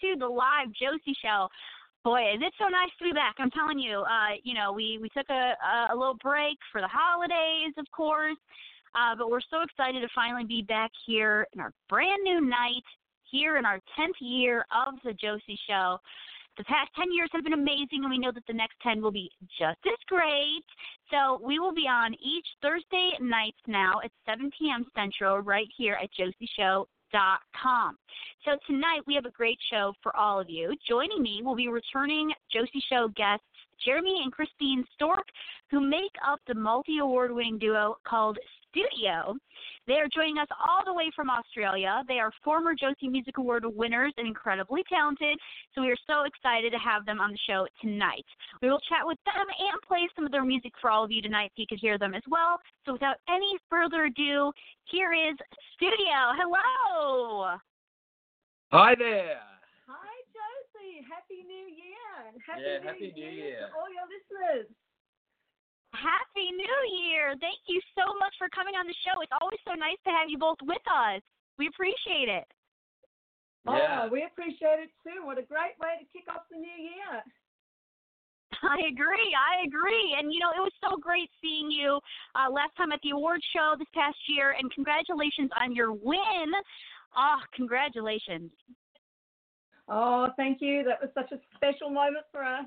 to the live Josie Show. Boy, it's so nice to be back. I'm telling you. Uh, you know, we we took a a, a little break for the holidays, of course, uh, but we're so excited to finally be back here in our brand new night here in our 10th year of the Josie Show. The past 10 years have been amazing, and we know that the next 10 will be just as great. So we will be on each Thursday nights now at 7 p.m. Central right here at josieshow.com. So tonight we have a great show for all of you. Joining me will be returning Josie Show guests Jeremy and Christine Stork, who make up the multi award winning duo called Studeo. They are joining us all the way from Australia. They are former Josie Music Award winners and incredibly talented, so we are so excited to have them on the show tonight. We will chat with them and play some of their music for all of you tonight so you can hear them as well. So without any further ado, here is Studeo. Hello. Hi there. Hi, Josie. Happy New Year. Happy, Yeah, New, Happy New Year, Year. to all your listeners. Happy New Year. Thank you so much for coming on the show. It's always so nice to have you both with us. We appreciate it. Yeah. Oh, we appreciate it too. What a great way to kick off the new year. I agree. I agree. And you know, it was so great seeing you uh, last time at the award show this past year. And congratulations on your win. Oh, congratulations. Oh, thank you. That was such a special moment for us.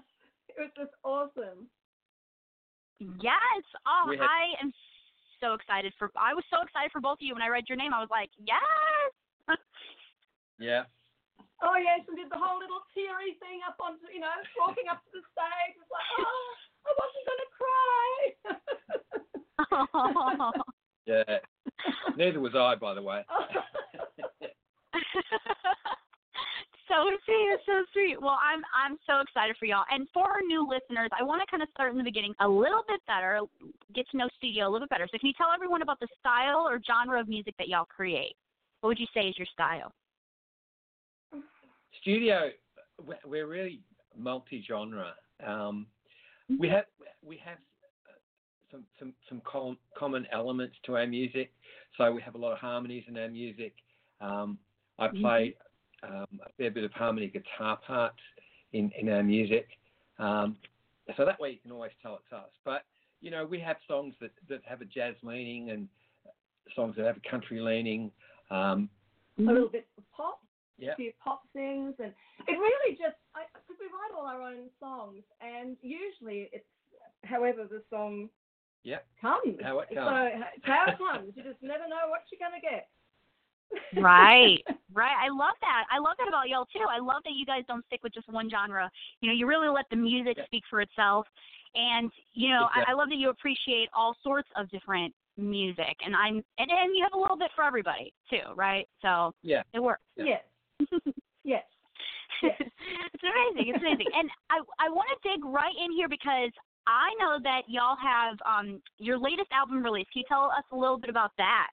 It was just awesome. Yes. Oh, had- I am so excited for. I was so excited for both of you when I read your name. I was like, yes. Yeah. Oh yes, and did the whole little teary thing up on, you know, walking up to the stage. It's like, oh, I wasn't gonna cry. Oh. Yeah. Neither was I, by the way. so sweet, so sweet. Well, I'm I'm so excited for y'all. And for our new listeners, I want to kind of start in the beginning a little bit better, get to know Studeo a little bit better. So, can you tell everyone about the style or genre of music that y'all create? What would you say is your style? Studeo, we- we're really multi-genre. Um, we have we have uh, some some some com- common elements to our music. So we have a lot of harmonies in our music. Um, I play um, a fair bit of harmony guitar parts in in our music. Um, so that way you can always tell it's us. But you know we have songs that that have a jazz leaning and songs that have a country leaning. Um, a little bit of pop, yeah. a few pop things, and it really just because we write all our own songs, and usually it's however the song Yeah. comes. How it So comes. it's how it comes. You just never know what you're gonna get. Right, right. I love that. I love that about y'all too. I love that you guys don't stick with just one genre. You know, you really let the music Yeah. speak for itself. And you know, I, Exactly. I love that you appreciate all sorts of different music. And I'm and, and you have a little bit for everybody too, right? So Yeah. it works. Yeah. Yes. Yes. Yes. it's amazing. It's amazing. And I I want to dig right in here because I know that y'all have um your latest album release. Can you tell us a little bit about that?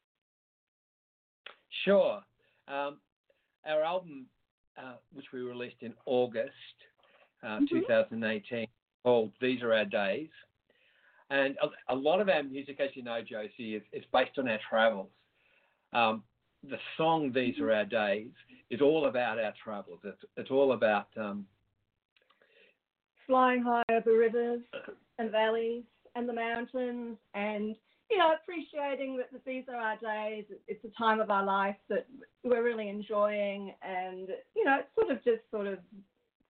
Sure. Um, our album, uh, which we released in August uh, Mhm. 2018, called These Are Our Days. And a, a lot of our music, as you know, Josie, is, is based on our travels. Um, the song These Are Our Days is all about our travels. It's, it's all about, um, Flying high over rivers and valleys and the mountains, and you know, appreciating that, these are our days. It's a time of our life that we're really enjoying, and you know, it sort of just sort of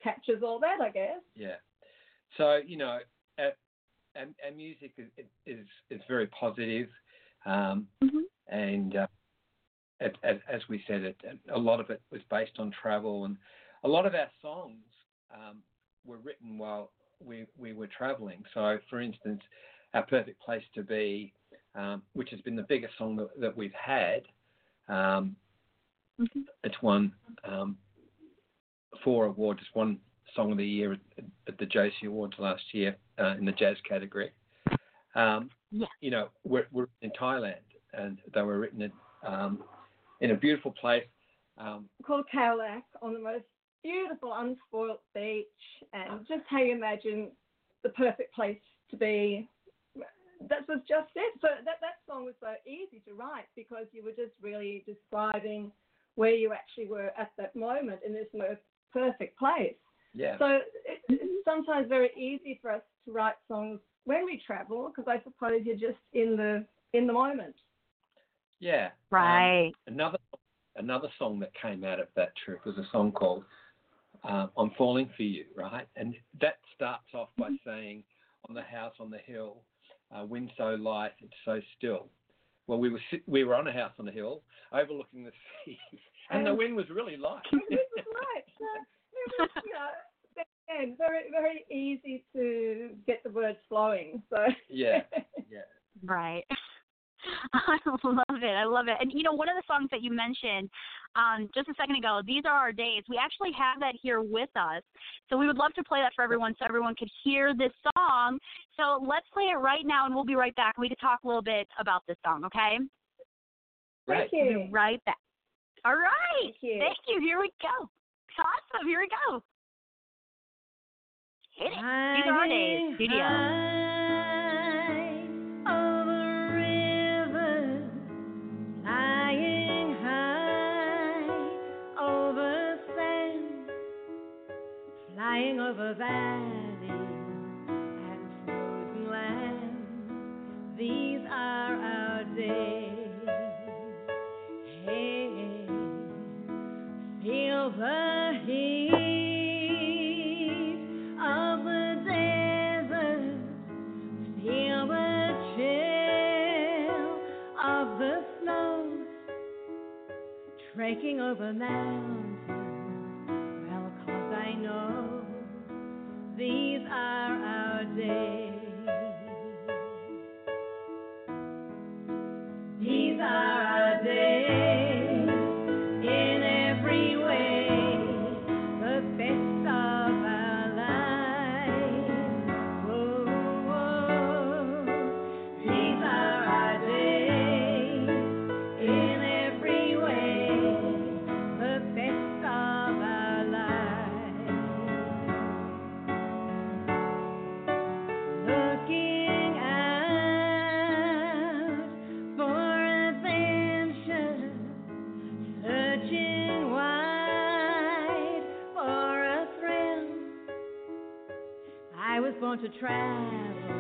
captures all that, I guess. yeah. So, you know, our, our, our music is, is, is very positive. Um, Mhm. and uh, as, as, as we said, it, a lot of it was based on travel, and a lot of our songs um, were written while we, we were traveling. So, for instance, Our Perfect Place to Be, um, which has been the biggest song that, that we've had, um, Mhm. it's won um, four awards. It's won Song of the Year at, at the Josie Awards last year uh, in the jazz category. Um, Yeah. You know, we're, we're in Thailand, and they were written in, um, in a beautiful place. Um, Called Khao Lak on the most beautiful, unspoilt beach, and just how you imagine the perfect place to be. That was just it. So that that song was so easy to write because you were just really describing where you actually were at that moment in this most perfect place. Yeah. So it, it's sometimes very easy for us to write songs when we travel because I suppose you're just in the in the moment. yeah. Um, Right. another another song that came out of that trip was a song called um, "I'm Falling for You," right? And that starts off by saying, "On the house on the hill, uh, wind so light it's so still." Well, we were sit- we were on a house on the hill overlooking the sea, and the Oh. wind was really light. This is right. So it was, you know, again, very very easy to get the words flowing. So yeah, yeah, Right. I love it. I love it. And you know, one of the songs that you mentioned um, just a second ago, "These Are Our Days." We actually have that here with us, so we would love to play that for everyone, so everyone could hear this song. So let's play it right now, and we'll be right back. We could talk a little bit about this song, okay? thank Right. We'll you. be right back. All right. Thank you. Thank you. Here we go. Awesome. Here we go. Hit it. These are our days. Studeo. Flying over valleys and frozen lands. These are our days. Hey, feel the heat of the desert. Feel the chill of the snow trekking over mountains. I know these are our days. Travel,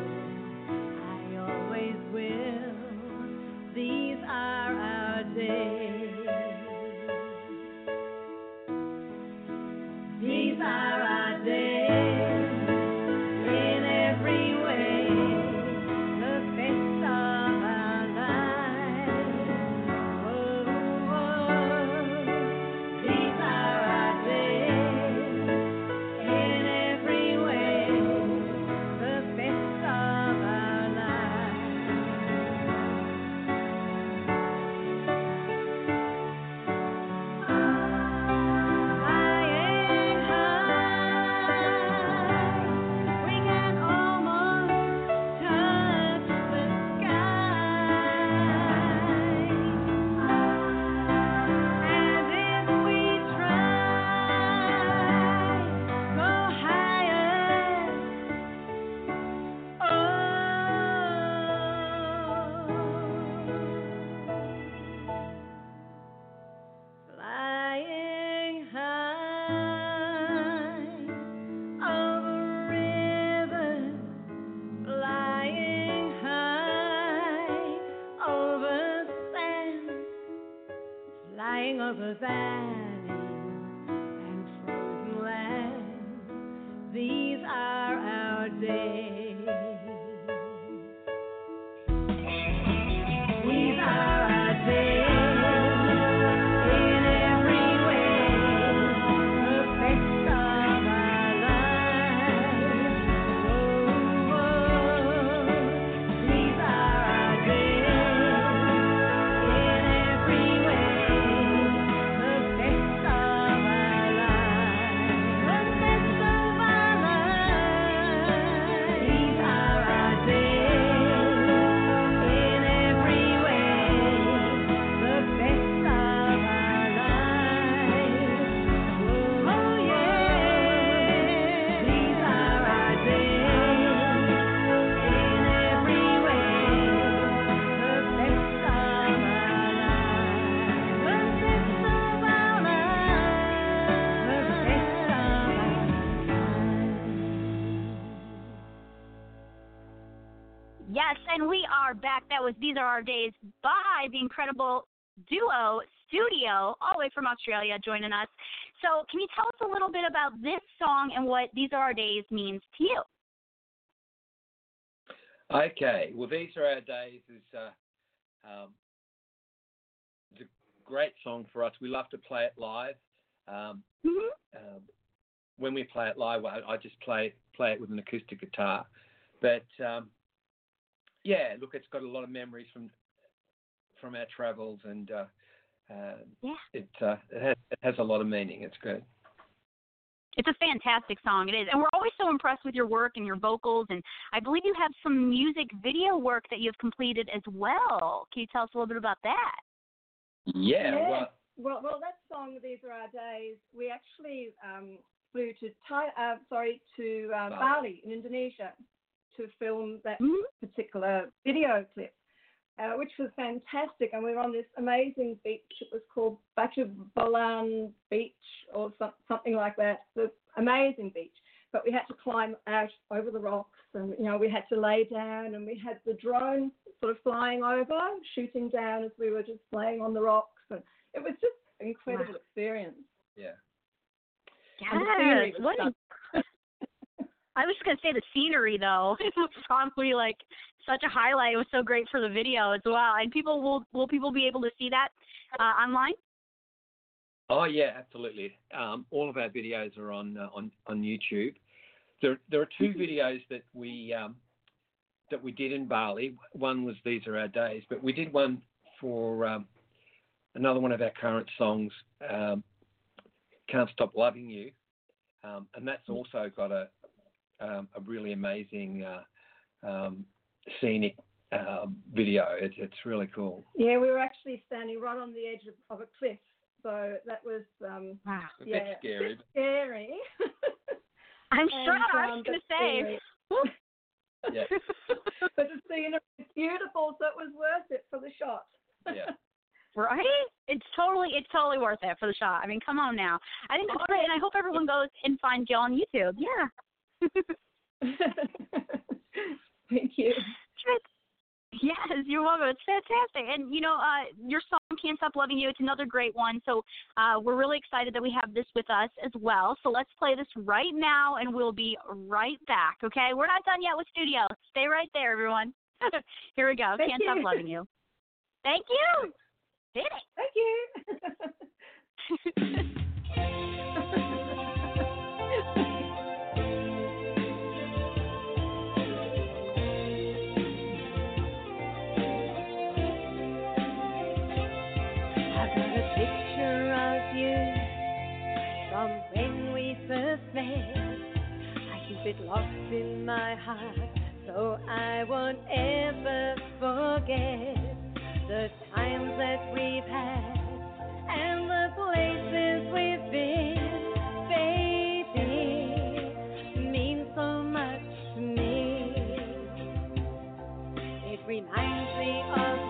That was These Are Our Days by the incredible duo Studeo, all the way from Australia, joining us. So, can you tell us a little bit about this song and what These Are Our Days means to you? Okay, well, These Are Our Days is uh, um, it's a great song for us. We love to play it live. Um, hmm um, when we play it live, I, I just play play it with an acoustic guitar. But um, yeah, look, it's got a lot of memories from from our travels, and uh, uh, Yeah. it uh, it, has, it has a lot of meaning. It's good. It's a fantastic song. It is. And we're always so impressed with your work and your vocals. And I believe you have some music video work that you've completed as well. Can you tell us a little bit about that? Yeah, Yes. well, Well, well, that song, "These Are Our Days," we actually um, flew to Thai, uh, sorry, to uh, Bali. Bali in Indonesia to film that particular video clip, uh, which was fantastic. And we were on this amazing beach. It was called Batu Bolan Beach or some, something like that. The amazing beach. But we had to climb out over the rocks, and you know we had to lay down, and we had the drone sort of flying over, shooting down as we were just laying on the rocks, and it was just an incredible Wow. experience. yeah. And Yes. What stunning. I was just gonna say the scenery though. it was probably like such a highlight. It was so great for the video as well. And people will will people be able to see that uh, online? Oh yeah, absolutely. Um, all of our videos are on uh, on on YouTube. There there are two videos that we um, that we did in Bali. One was These Are Our Days, but we did one for um, another one of our current songs, um, Can't Stop Loving You, um, and that's also got a um, a really amazing uh, um, scenic uh, video. It, it's really cool. Yeah, we were actually standing right on the edge of, of a cliff, so that was um, Wow. A bit yeah, scary. scary. I'm And, sure. I um, was gonna say. scenery- Yeah. but the scenery is beautiful, so it was worth it for the shot. Yeah. Right? It's totally it's totally worth it for the shot. I mean, come on now. I think that's great, and I hope everyone goes and finds you on YouTube. Yeah. Thank you. Yes, you're welcome. It's fantastic. And you know, uh, your song "Can't Stop Loving You" it's another great one. So uh, we're really excited that we have this with us as well. So let's play this right now, and we'll be right back. Okay? We're not done yet with Studeo. Stay right there, everyone. Here we go. Thank Can't stop loving you. Thank you. Hit Thank you. I keep it locked in my heart so I won't ever forget the times that we've had and the places we've been. Baby, means so much to me. It reminds me of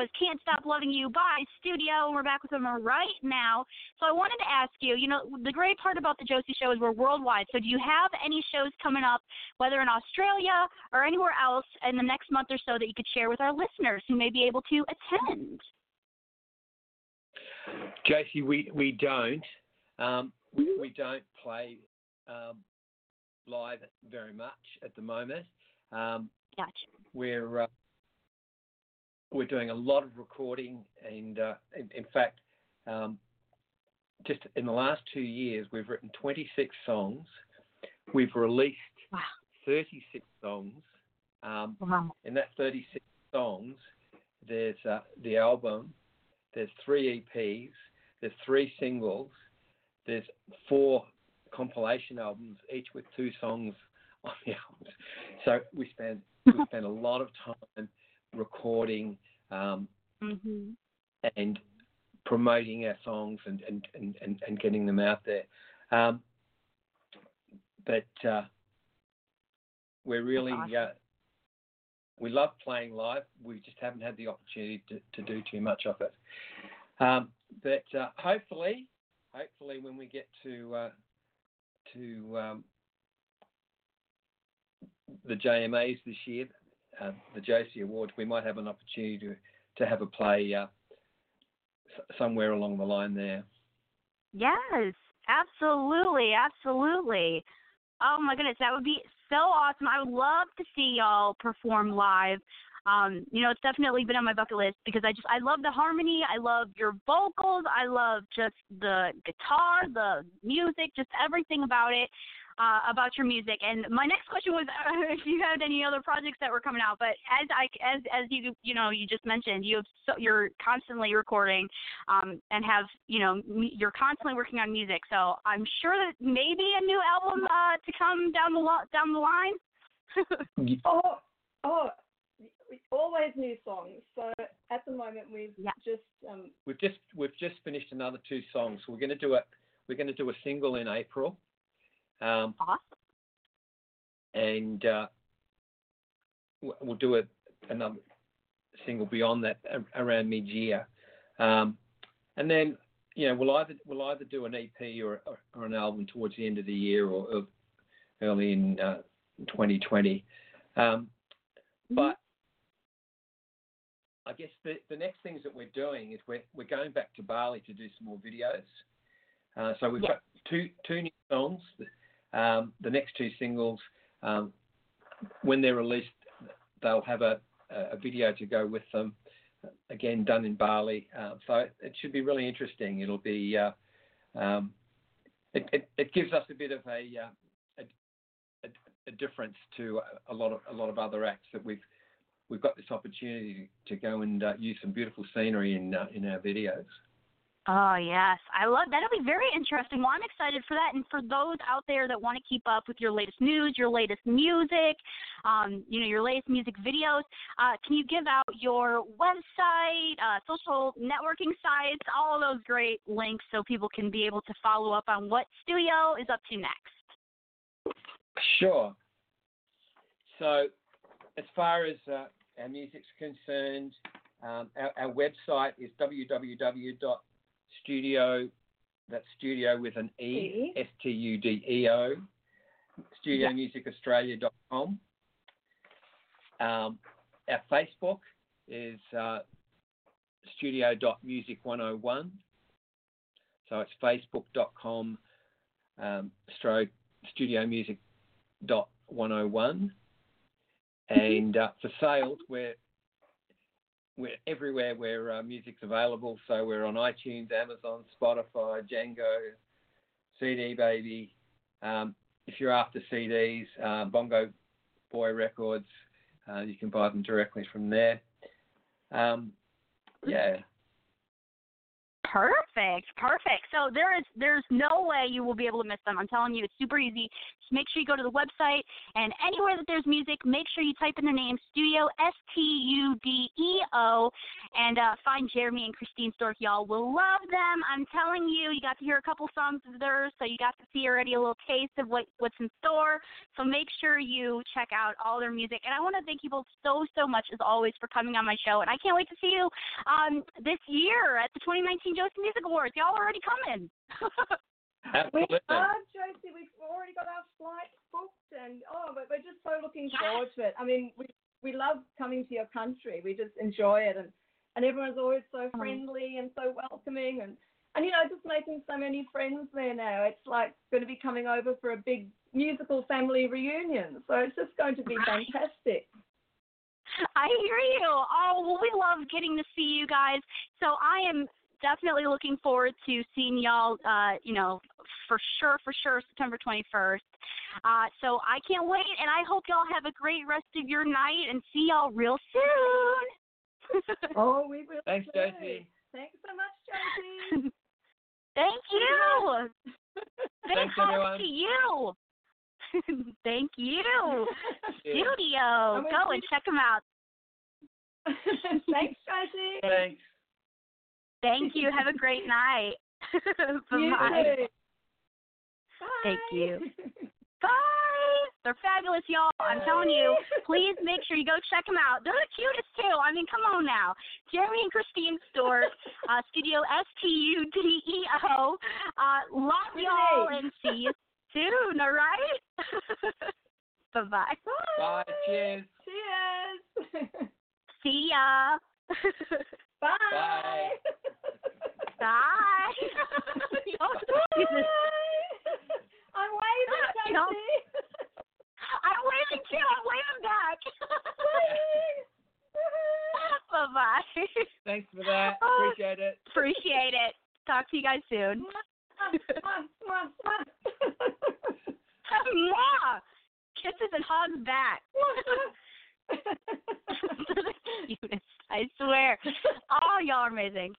was Can't Stop Loving You by Studeo, and we're back with them right now. So I wanted to ask you, you know, the great part about the Josie Show is we're worldwide. So do you have any shows coming up, whether in Australia or anywhere else, in the next month or so that you could share with our listeners who may be able to attend? Josie, we we don't um, we, we don't play um, live very much at the moment. Um, Gotcha. we're uh, we're doing a lot of recording, and uh, in, in fact, um, just in the last two years, we've written 26 songs. We've released Wow. 36 songs. Um, Wow. in that 36 songs, there's uh, the album, there's three EPs, there's three singles, there's four compilation albums, each with two songs on the albums. So we spend we spend a lot of time recording um, hmm and promoting our songs and, and, and, and, and getting them out there. Um, but uh, we're really awesome. uh, we love playing live. We just haven't had the opportunity to, to do too much of it. Um, but uh, hopefully, hopefully, when we get to uh, to um, the JMAs this year, uh, the Josie Awards, we might have an opportunity to, to have a play uh, somewhere along the line there. Yes, absolutely, absolutely. Oh my goodness, that would be so awesome. I would love to see y'all perform live. Um, you know, it's definitely been on my bucket list because I just I love the harmony, I love your vocals, I love just the guitar, the music, just everything about it. Uh, about your music, and my next question was uh, if you had any other projects that were coming out. But as I as as you you know you just mentioned, you have so, you're constantly recording, um, and have you know m- you're constantly working on music. So I'm sure that maybe a new album uh, to come down the lo- down the line. Oh, oh, always new songs. So at the moment we've Yeah. just um, We've just we've just finished another two songs. We're going to do a we're going to do a single in April, um, awesome. and uh, we'll do a, another single beyond that around mid year, um, and then you know we'll either we'll either do an EP or, or, or an album towards the end of the year or, or early in uh, 2020. Um, but I guess the, the next things that we're doing is we're, we're going back to Bali to do some more videos. Uh, so we've Yeah. got two two new songs. Um, the next two singles, um, when they're released, they'll have a, a video to go with them. Again, done in Bali. Uh, so it should be really interesting. It'll be uh, um, it, it, it gives us a bit of a, uh, a, a, difference to a lot of a lot of other acts that we've we've got this opportunity to go and uh, use some beautiful scenery in uh, in our videos. Oh yes, I love that'll be very interesting. Well, I'm excited for that, and for those out there that want to keep up with your latest news, your latest music, um, you know, your latest music videos. Uh, can you give out your website, uh, social networking sites, all those great links, so people can be able to follow up on what Studeo is up to next? Sure. So, as far as uh, our music's concerned, um, our, our website is www.studeo. That's studio with an E, E. S T U D E O, studeomusicaustralia.com. Um, our Facebook is uh, studeo.music101. So it's facebook.com um, stroke studeo music dot 101. And uh, for sales, we're we're everywhere where uh, music's available. So we're on iTunes, Amazon, Spotify, Django, CD Baby. Um, if you're after CDs, uh, Bongo Boy Records, uh, you can buy them directly from there. Um, yeah, Perfect, perfect. So there is there's no way you will be able to miss them. I'm telling you, it's super easy. Make sure you go to the website and anywhere that there's music, make sure you type in the name Studeo S T U D E O and uh, find Jeremy and Christine Stork. Y'all will love them. I'm telling you, you got to hear a couple songs of theirs, so you got to see already a little taste of what what's in store. So make sure you check out all their music. And I want to thank you both so so much as always for coming on my show. And I can't wait to see you um, this year at the 2019 Josie Music Awards. Y'all are already coming. absolutely. We uh, are, Josie. We've already got our flights booked, and oh, but we're just so looking forward to it. I mean, we we love coming to your country. We just enjoy it, and and everyone's always so mm. friendly and so welcoming, and and you know, just making so many friends there now. It's like going to be coming over for a big musical family reunion, so it's just going to be fantastic. I hear you. Oh, well, we love getting to see you guys. So I am definitely looking forward to seeing y'all, uh, you know, for sure, for sure, September 21st. Uh, so I can't wait, and I hope y'all have a great rest of your night and see y'all real soon. Oh, we will. Thanks, too. Josie. Thanks so much, Josie. Thank you. Big Thanks, hugs everyone. to you. Thank you. Studeo. Go and check them out. Thanks, Josie. Thanks. Thank you. Have a great night. Bye-bye. Thank you. Bye. They're fabulous, y'all. I'm telling you. Please make sure you go check them out. They're the cutest too. I mean, come on now. Jeremy and Christine Stork, uh, Studeo S T U D E O. Uh, love y'all and see you soon. All right. bye bye. Bye. Cheers. Cheers. See ya. Bye. Bye. Bye. Y'all so cute. I'm waving, You know- I'm waving too. I'm waving back. bye bye. Thanks for that. Oh. Appreciate it. Appreciate it. Talk to you guys soon. Mwah, mwah, mwah. Mwah! Kisses and hugs back. the cutest, I swear. Oh, y'all are amazing.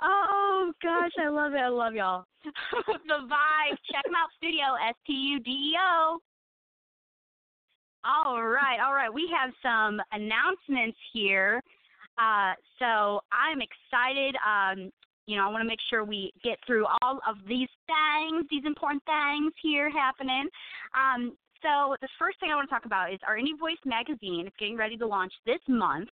Oh gosh, I love it. I love y'all. the vibe. Check them out. Studeo S T U D E O. All right, all right. We have some announcements here. Uh, so I'm excited. Um, you know, I want to make sure we get through all of these things, these important things here happening. Um, so the first thing I want to talk about is our Indie Voice magazine is getting ready to launch this month.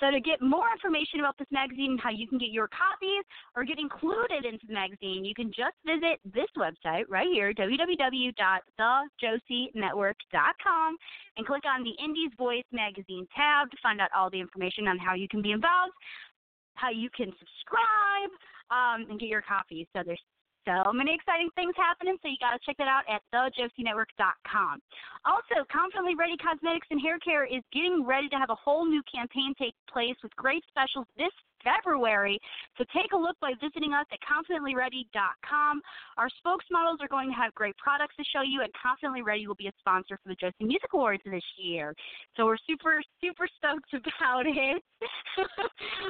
So to get more information about this magazine and how you can get your copies or get included into the magazine, you can just visit this website right here, www.thejosienetwork.com, and click on the Indies Voice magazine tab to find out all the information on how you can be involved, how you can subscribe, um, and get your copies. So there's so many exciting things happening, so you got to check that out at thejosienetwork.com. Also, Confidently Ready Cosmetics and Hair Care is getting ready to have a whole new campaign take place with great specials this February. So take a look by visiting us at confidentlyready.com. Our spokesmodels are going to have great products to show you, and Confidently Ready will be a sponsor for the Josie Music Awards this year. So we're super, super stoked about it.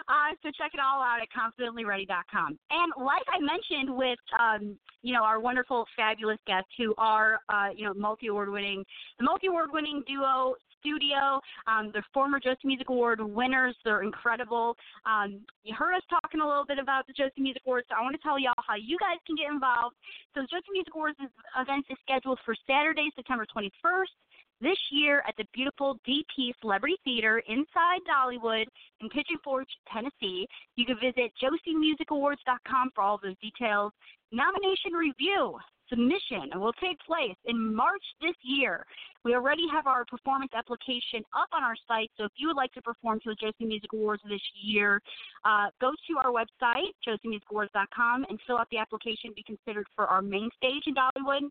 uh, so check it all out at confidentlyready.com. And like I mentioned with, um, you know, our wonderful, fabulous guests who are, uh, you know, multi-award winning, the multi-award winning duo Studeo. Um, they're former Josie Music Award winners. They're incredible. Um, you heard us talking a little bit about the Josie Music Awards, so I want to tell y'all how you guys can get involved. So Josie Music Awards is, event is scheduled for Saturday, September 21st this year at the beautiful DP Celebrity Theater inside Dollywood in Pigeon Forge, Tennessee. You can visit josiemusicawards.com for all those details. Nomination review submission will take place in March this year. We already have our performance application up on our site, so if you would like to perform to the Josie Music Awards this year, uh, go to our website, josiemusicawards.com, and fill out the application to be considered for our main stage in Dollywood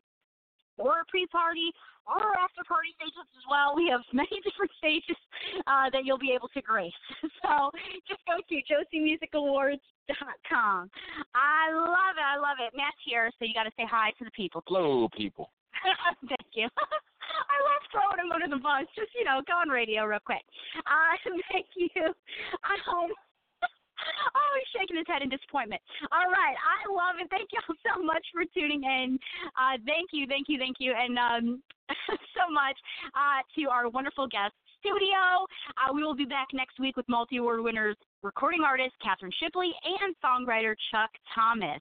or a pre-party or after party stages as well. We have many different stages uh, that you'll be able to grace. So just go to josiemusicawards.com. I love it. I love it. Matt's here, so you got to say hi to the people. Hello, people. Thank you. I love throwing him under the bus. Just you know, go on radio real quick. Uh, thank you. I Um, oh, he's shaking his head in disappointment. All right, I love it. Thank you all so much for tuning in. Uh, thank you, thank you, thank you, and um, so much uh, to our wonderful guests Studeo. Uh, we will be back next week with multi award winners, recording artist Catherine Shipley, and songwriter Chuck Thomas.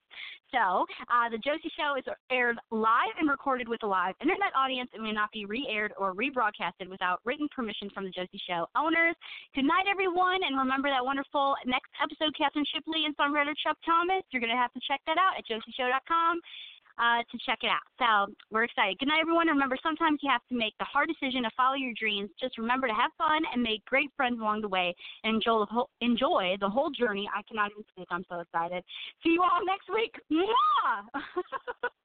So, uh, the Josie Show is aired live and recorded with a live internet audience and may not be re aired or rebroadcasted without written permission from the Josie Show owners. Good night, everyone, and remember that wonderful next episode, Catherine Shipley and songwriter Chuck Thomas. You're going to have to check that out at josieshow.com uh, to check it out. So we're excited. Good night, everyone. Remember, sometimes you have to make the hard decision to follow your dreams. Just remember to have fun and make great friends along the way and enjoy the whole, enjoy the whole journey. I cannot even speak. I'm so excited. See you all next week. Mwah!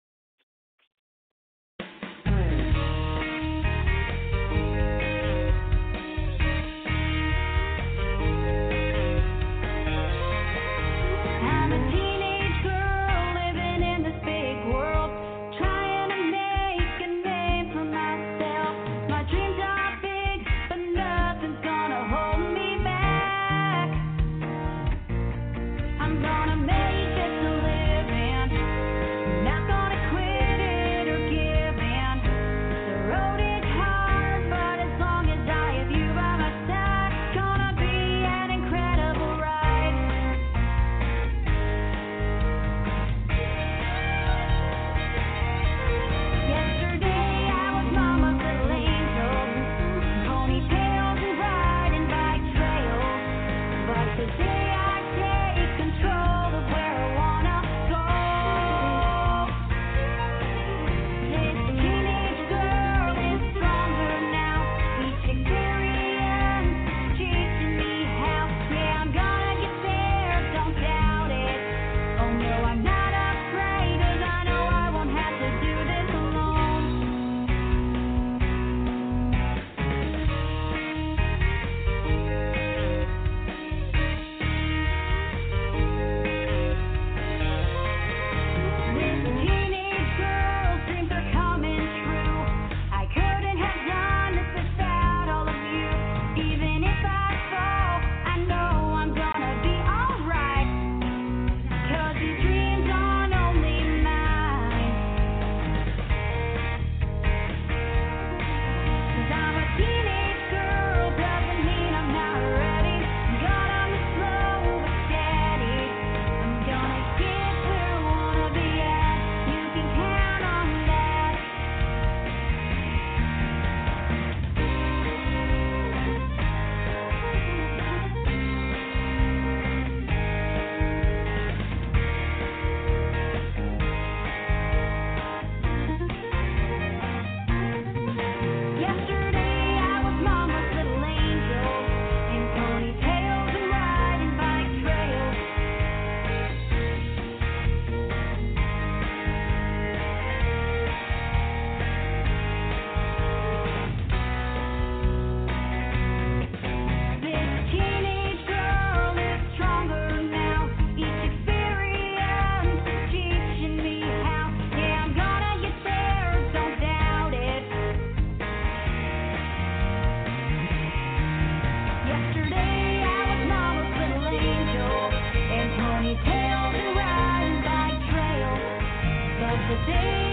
day.